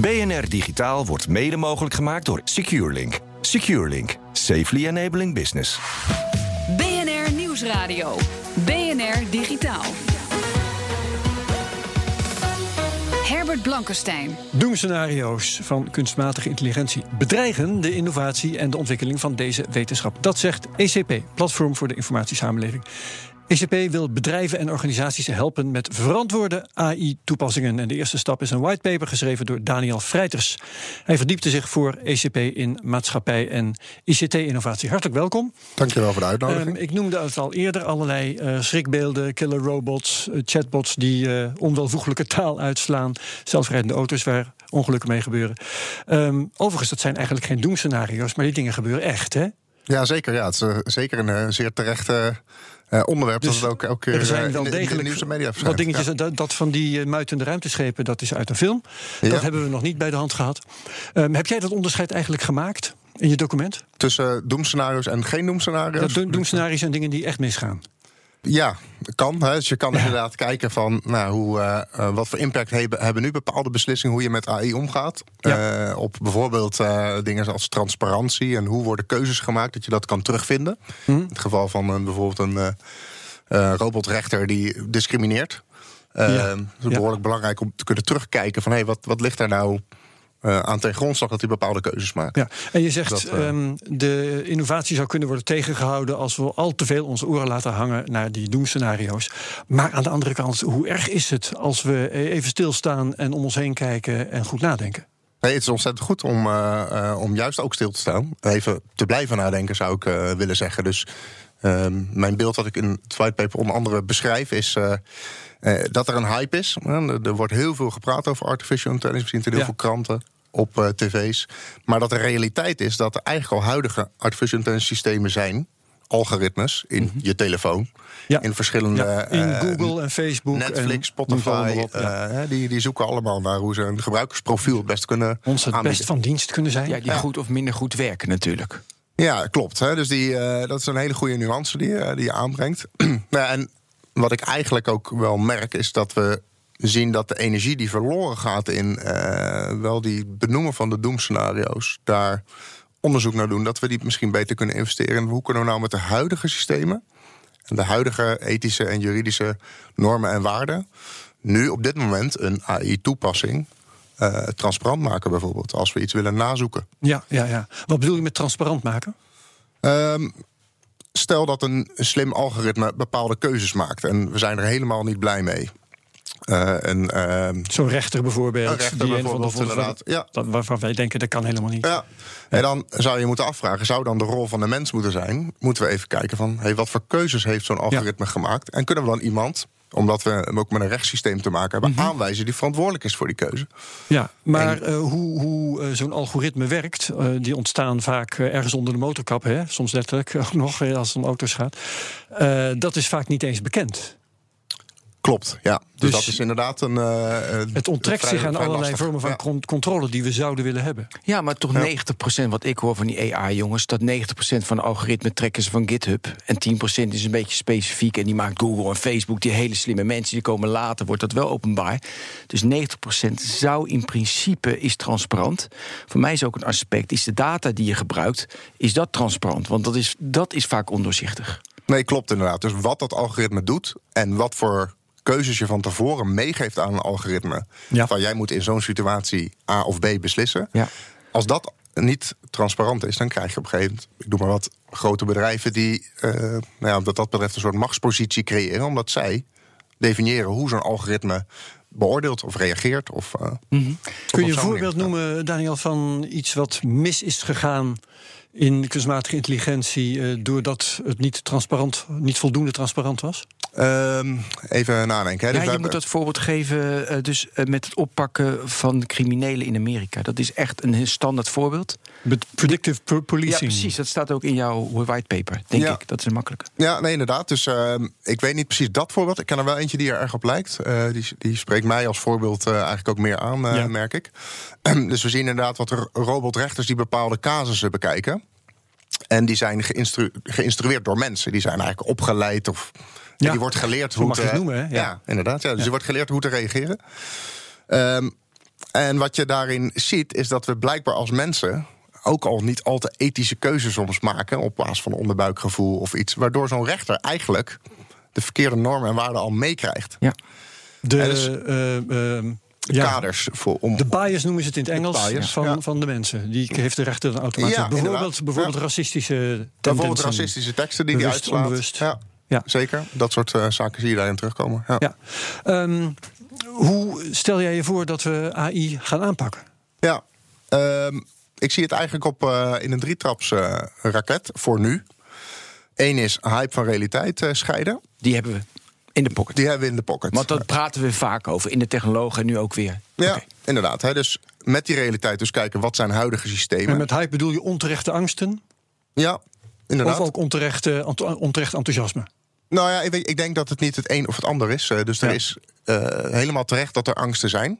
BNR Digitaal wordt mede mogelijk gemaakt door SecureLink. SecureLink. Safely enabling business. BNR Nieuwsradio. BNR Digitaal. Herbert Blankenstein. Doemscenario's van kunstmatige intelligentie bedreigen de innovatie en de ontwikkeling van deze wetenschap. Dat zegt ECP, Platform voor de Informatiesamenleving. ECP wil bedrijven en organisaties helpen met verantwoorde AI-toepassingen. En de eerste stap is een whitepaper geschreven door Daniel Freiters. Hij verdiepte zich voor ECP in maatschappij en ICT-innovatie. Hartelijk welkom. Dankjewel voor de uitnodiging. Um, ik noemde het al eerder, allerlei uh, schrikbeelden, killer robots, uh, chatbots die uh, onwelvoeglijke taal uitslaan, zelfrijdende auto's waar ongelukken mee gebeuren. Um, overigens, dat zijn eigenlijk geen doemscenario's, maar die dingen gebeuren echt, hè? Ja, zeker. Ja. Het is zeker een zeer terechte uh, onderwerp dus dat het ook elke keer er zijn wel in, degelijk in de nieuws en media wat dingetjes. Ja. Dat, dat, van die muitende ruimteschepen, dat is uit een film. Ja. Dat hebben we nog niet bij de hand gehad. Um, heb jij dat onderscheid eigenlijk gemaakt in je document? Tussen doemscenario's en geen doemscenario's? Dat doemscenario's zijn dingen die echt misgaan. Ja, kan. Hè. Dus je kan ja. inderdaad kijken van nou, hoe, uh, wat voor impact hebben, hebben nu bepaalde beslissingen hoe je met AI omgaat. Ja. Uh, op bijvoorbeeld uh, dingen zoals transparantie en hoe worden keuzes gemaakt, dat je dat kan terugvinden. Hm. In het geval van een, bijvoorbeeld een robotrechter die discrimineert. Ja. Het is behoorlijk belangrijk om te kunnen terugkijken van hé, hey, wat, wat ligt daar nou uh, aan ten grondslag dat hij bepaalde keuzes maakt. Ja, en je zegt dat, uh, um, de innovatie zou kunnen worden tegengehouden als we al te veel onze oren laten hangen naar die doemscenario's. Maar aan de andere kant, hoe erg is het als we even stilstaan en om ons heen kijken en goed nadenken? Nee, het is ontzettend goed om, uh, uh, om juist ook stil te staan. Even te blijven nadenken, zou ik willen zeggen. Dus ehm, mijn beeld dat ik in het whitepaper onder andere beschrijf is. Uh, dat er een hype is. Er wordt heel veel gepraat over artificial intelligence. Het in heel ja. veel kranten, op uh, tv's. Maar dat de realiteit is dat er eigenlijk al huidige artificial intelligence systemen zijn. Algoritmes in mm-hmm. je telefoon. Ja. In verschillende. Ja, in uh, Google en Facebook. Netflix, en Spotify. Op, ja. uh, die, die zoeken allemaal naar hoe ze een gebruikersprofiel het best kunnen. Ons het aanbieden. best van dienst kunnen zijn. Ja, die goed of minder goed werken natuurlijk. Ja, klopt. Hè. Dus die, uh, dat is een hele goede nuance die, uh, die je aanbrengt. nou, en wat ik eigenlijk ook wel merk, is dat we zien dat de energie die verloren gaat in uh, wel die benoemen van de doemscenario's, daar onderzoek naar doen, dat we die misschien beter kunnen investeren. En hoe kunnen we nou met de huidige systemen en de huidige ethische en juridische normen en waarden nu op dit moment een AI-toepassing uh, transparant maken, bijvoorbeeld, als we iets willen nazoeken. Ja, ja, ja. Wat bedoel je met transparant maken? Um, stel dat een slim algoritme bepaalde keuzes maakt en we zijn er helemaal niet blij mee. Uh, en, uh, Zo'n rechter bijvoorbeeld. Een rechter die bijvoorbeeld, van de, inderdaad. Ja. Waarvan wij denken dat kan helemaal niet. Ja. En dan zou je moeten afvragen: zou dan de rol van de mens moeten zijn? Moeten we even kijken van hey, wat voor keuzes heeft zo'n algoritme ja. gemaakt? En kunnen we dan iemand omdat we hem ook met een rechtssysteem te maken hebben, mm -hmm. aanwijzen die verantwoordelijk is voor die keuze. Ja, maar en, uh, hoe, hoe uh, zo'n algoritme werkt, uh, die ontstaan vaak ergens onder de motorkap, hè? soms letterlijk ook nog als het om auto's gaat, dat is vaak niet eens bekend. Klopt, ja. Dus, dus dat is inderdaad een. Uh, het onttrekt zich aan allerlei lastig. vormen van ja. controle die we zouden willen hebben. Ja, maar toch ja. 90% wat ik hoor van die AI-jongens, dat 90% van de algoritmen trekken ze van GitHub. En 10% is een beetje specifiek. En die maakt Google en Facebook, die hele slimme mensen, die komen later, wordt dat wel openbaar. Dus 90% zou in principe is transparant. Voor mij is ook een aspect, is de data die je gebruikt, is dat transparant? Want dat is, dat is vaak ondoorzichtig. Nee, klopt inderdaad. Dus wat dat algoritme doet en wat voor keuzes je van tevoren meegeeft aan een algoritme. Ja. Van jij moet in zo'n situatie A of B beslissen. Ja. Als dat niet transparant is, dan krijg je op een gegeven moment, ik doe maar wat, grote bedrijven die, uh, nou ja, wat dat betreft, een soort machtspositie creëren, omdat zij definiëren hoe zo'n algoritme beoordeelt of reageert. Of, uh, mm-hmm. Kun je een voorbeeld noemen, Daniel, van iets wat mis is gegaan in kunstmatige intelligentie eh, doordat het niet transparant, niet voldoende transparant was? Ehm, even nadenken. Hè. Dus Ja, we je moet dat voorbeeld geven eh, dus, eh, met het oppakken van criminelen in Amerika. Dat is echt een standaard voorbeeld. Met predictive po- policing. Ja, precies. Dat staat ook in jouw whitepaper, denk Ja. ik. Dat is een makkelijke. Ja, nee, inderdaad. Dus ehm, ik weet niet precies dat voorbeeld. Ik ken er wel eentje die er erg op lijkt. Eh, die, die spreekt mij als voorbeeld eigenlijk ook meer aan, eh, Ja. merk ik. dus we zien inderdaad wat er robotrechters die bepaalde casussen bekijken. En die zijn geïnstru- geïnstrueerd door mensen. Die zijn eigenlijk opgeleid of Ja, die wordt geleerd hoe te, het noemen, hè? Ja. Ja. inderdaad. Ja, dus die wordt geleerd hoe te reageren. Ehm, en wat je daarin ziet, is dat we blijkbaar als mensen ook al niet al te ethische keuzes soms maken op basis van onderbuikgevoel of iets, waardoor zo'n rechter eigenlijk de verkeerde normen en waarden al meekrijgt. Ja. De, dus- eh, ehm, ja, kaders voor om. de bias noemen ze het in het Engels bias, van, ja. van de mensen. Die heeft de rechter dan automatisch. Ja, bijvoorbeeld inderdaad. bijvoorbeeld Ja. racistische bijvoorbeeld racistische teksten die Bewust, die uitslaat. onbewust. Ja, Ja. zeker. Dat soort eh, zaken zie je daarin terugkomen. Ja. Ja. Ehm, hoe stel jij je voor dat we AI gaan aanpakken? Ja, ehm, ik zie het eigenlijk op, eh, in een drietraps eh, raket voor nu. Eén is hype van realiteit eh, scheiden. Die hebben we in de pocket. Die hebben we in de pocket. Want dat praten we vaak over in de technologen en nu ook weer. ja, inderdaad. Hè, dus met die realiteit dus kijken wat zijn huidige systemen. En met hype bedoel je onterechte angsten? Ja, inderdaad. Of ook onterecht, ent- onterecht enthousiasme? Nou ja, ik, weet- ik denk dat het niet het een of het ander is. Eh, dus er Ja. is eh, helemaal terecht dat er angsten zijn.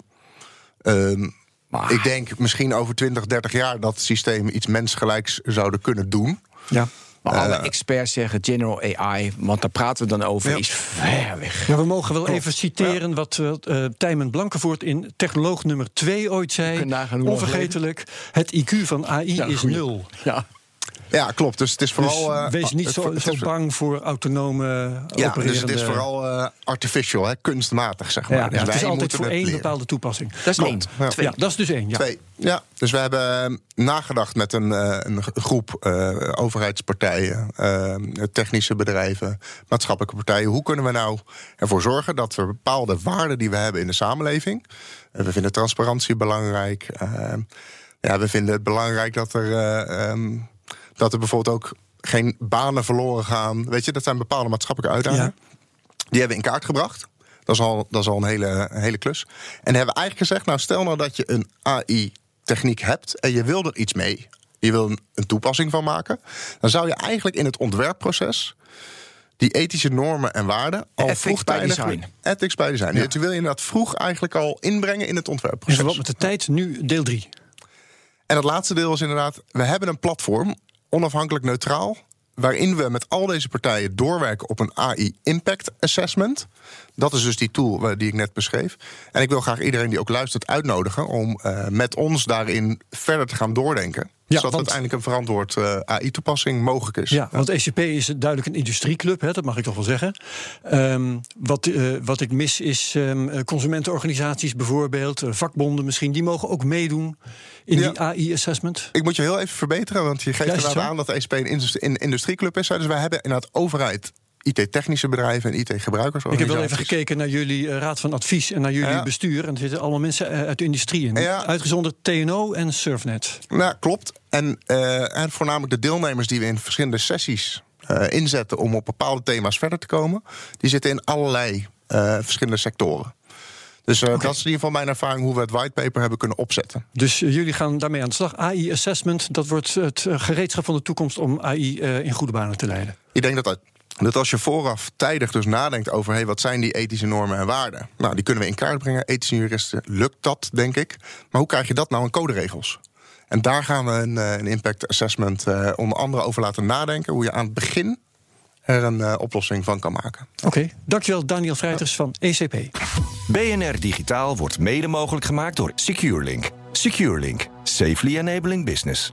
Ehm, Maar- Ik denk misschien over 20, 30 jaar dat systemen iets mensgelijks zouden kunnen doen. Ja. Maar alle Eh, experts zeggen general AI, want daar praten we dan over, Ja. is ver weg. Ja, we mogen wel even citeren wat uh, Tijmen Blankenvoort in technoloog nummer 2 ooit zei. Onvergetelijk, het IQ van AI Ja, is goeie. nul. Ja. Ja, klopt. Dus het is vooral. dus eh, wees niet zo, zo bang voor autonome Ja, opererende... dus het is vooral eh, artificial, hè, kunstmatig, zeg maar. Ja, Dus ja, het is altijd voor één leren. bepaalde toepassing. Dat is één. Ja. Twee. Ja, dat is dus één. Ja. Twee. Ja, dus we hebben eh, nagedacht met een, eh, een groep eh, overheidspartijen, technische bedrijven, maatschappelijke partijen. Hoe kunnen we nou ervoor zorgen dat we bepaalde waarden die we hebben in de samenleving. eh, we vinden transparantie belangrijk. ja, we vinden het belangrijk dat er, eh, ehm, dat er bijvoorbeeld ook geen banen verloren gaan. Weet je, dat zijn bepaalde maatschappelijke uitdagingen. Die hebben we in kaart gebracht. Dat is al, dat is al een, hele, een hele klus. En hebben we eigenlijk gezegd: nou, stel nou dat je een AI-techniek hebt en je wil er iets mee. Je wil een, een toepassing van maken. Dan zou je eigenlijk in het ontwerpproces die ethische normen en waarden al Ethics by vroegtijdig- design. Ethics by design. Ja. Dat wil je inderdaad vroeg eigenlijk al inbrengen in het ontwerpproces. verband met de tijd, nu deel 3. En het laatste deel is inderdaad, we hebben een platform, onafhankelijk neutraal, waarin we met al deze partijen doorwerken op een AI Impact Assessment. Dat is dus die tool eh, die ik net beschreef. En ik wil graag iedereen die ook luistert uitnodigen om eh, met ons daarin verder te gaan doordenken. Zodat want- uiteindelijk een verantwoord eh, AI-toepassing mogelijk is. Ja, want ECP is duidelijk een industrieclub, hè, dat mag ik toch wel zeggen. Ehm, wat, eh, wat ik mis is eh, consumentenorganisaties bijvoorbeeld, vakbonden misschien, die mogen ook meedoen in Ja. die AI-assessment. Ik moet je heel even verbeteren, want je geeft Ja, inderdaad zo? aan dat ESP een industrie- een industrieclub is. Dus wij hebben inderdaad overheid, IT-technische bedrijven en Ik heb wel even gekeken naar jullie eh, raad van advies en naar jullie Ja. bestuur. En er zitten allemaal mensen eh, uit de industrie in. Ja. Uitgezonderd TNO en Surfnet. Nou, klopt. En, eh, en voornamelijk de deelnemers die we in verschillende sessies inzetten om op bepaalde thema's verder te komen, die zitten in allerlei verschillende sectoren. Dus dat is in ieder geval mijn ervaring hoe we het whitepaper hebben kunnen opzetten. Dus jullie gaan daarmee aan de slag. AI-assessment, dat wordt het gereedschap van de toekomst om AI in goede banen te leiden. Ik denk dat, dat, dat als je vooraf tijdig dus nadenkt over hey, wat zijn die ethische normen en waarden, nou, die kunnen we in kaart brengen. Ethische juristen lukt dat, denk ik. Maar hoe krijg je dat nou in coderegels? En daar gaan we een, eh, een impact assessment eh, onder andere over laten nadenken. Hoe je aan het begin er een eh, oplossing van kan maken. Oké, dankjewel Daniel Vrijters van ECP. BNR Digitaal wordt mede mogelijk gemaakt door SecureLink. SecureLink. Safely enabling business.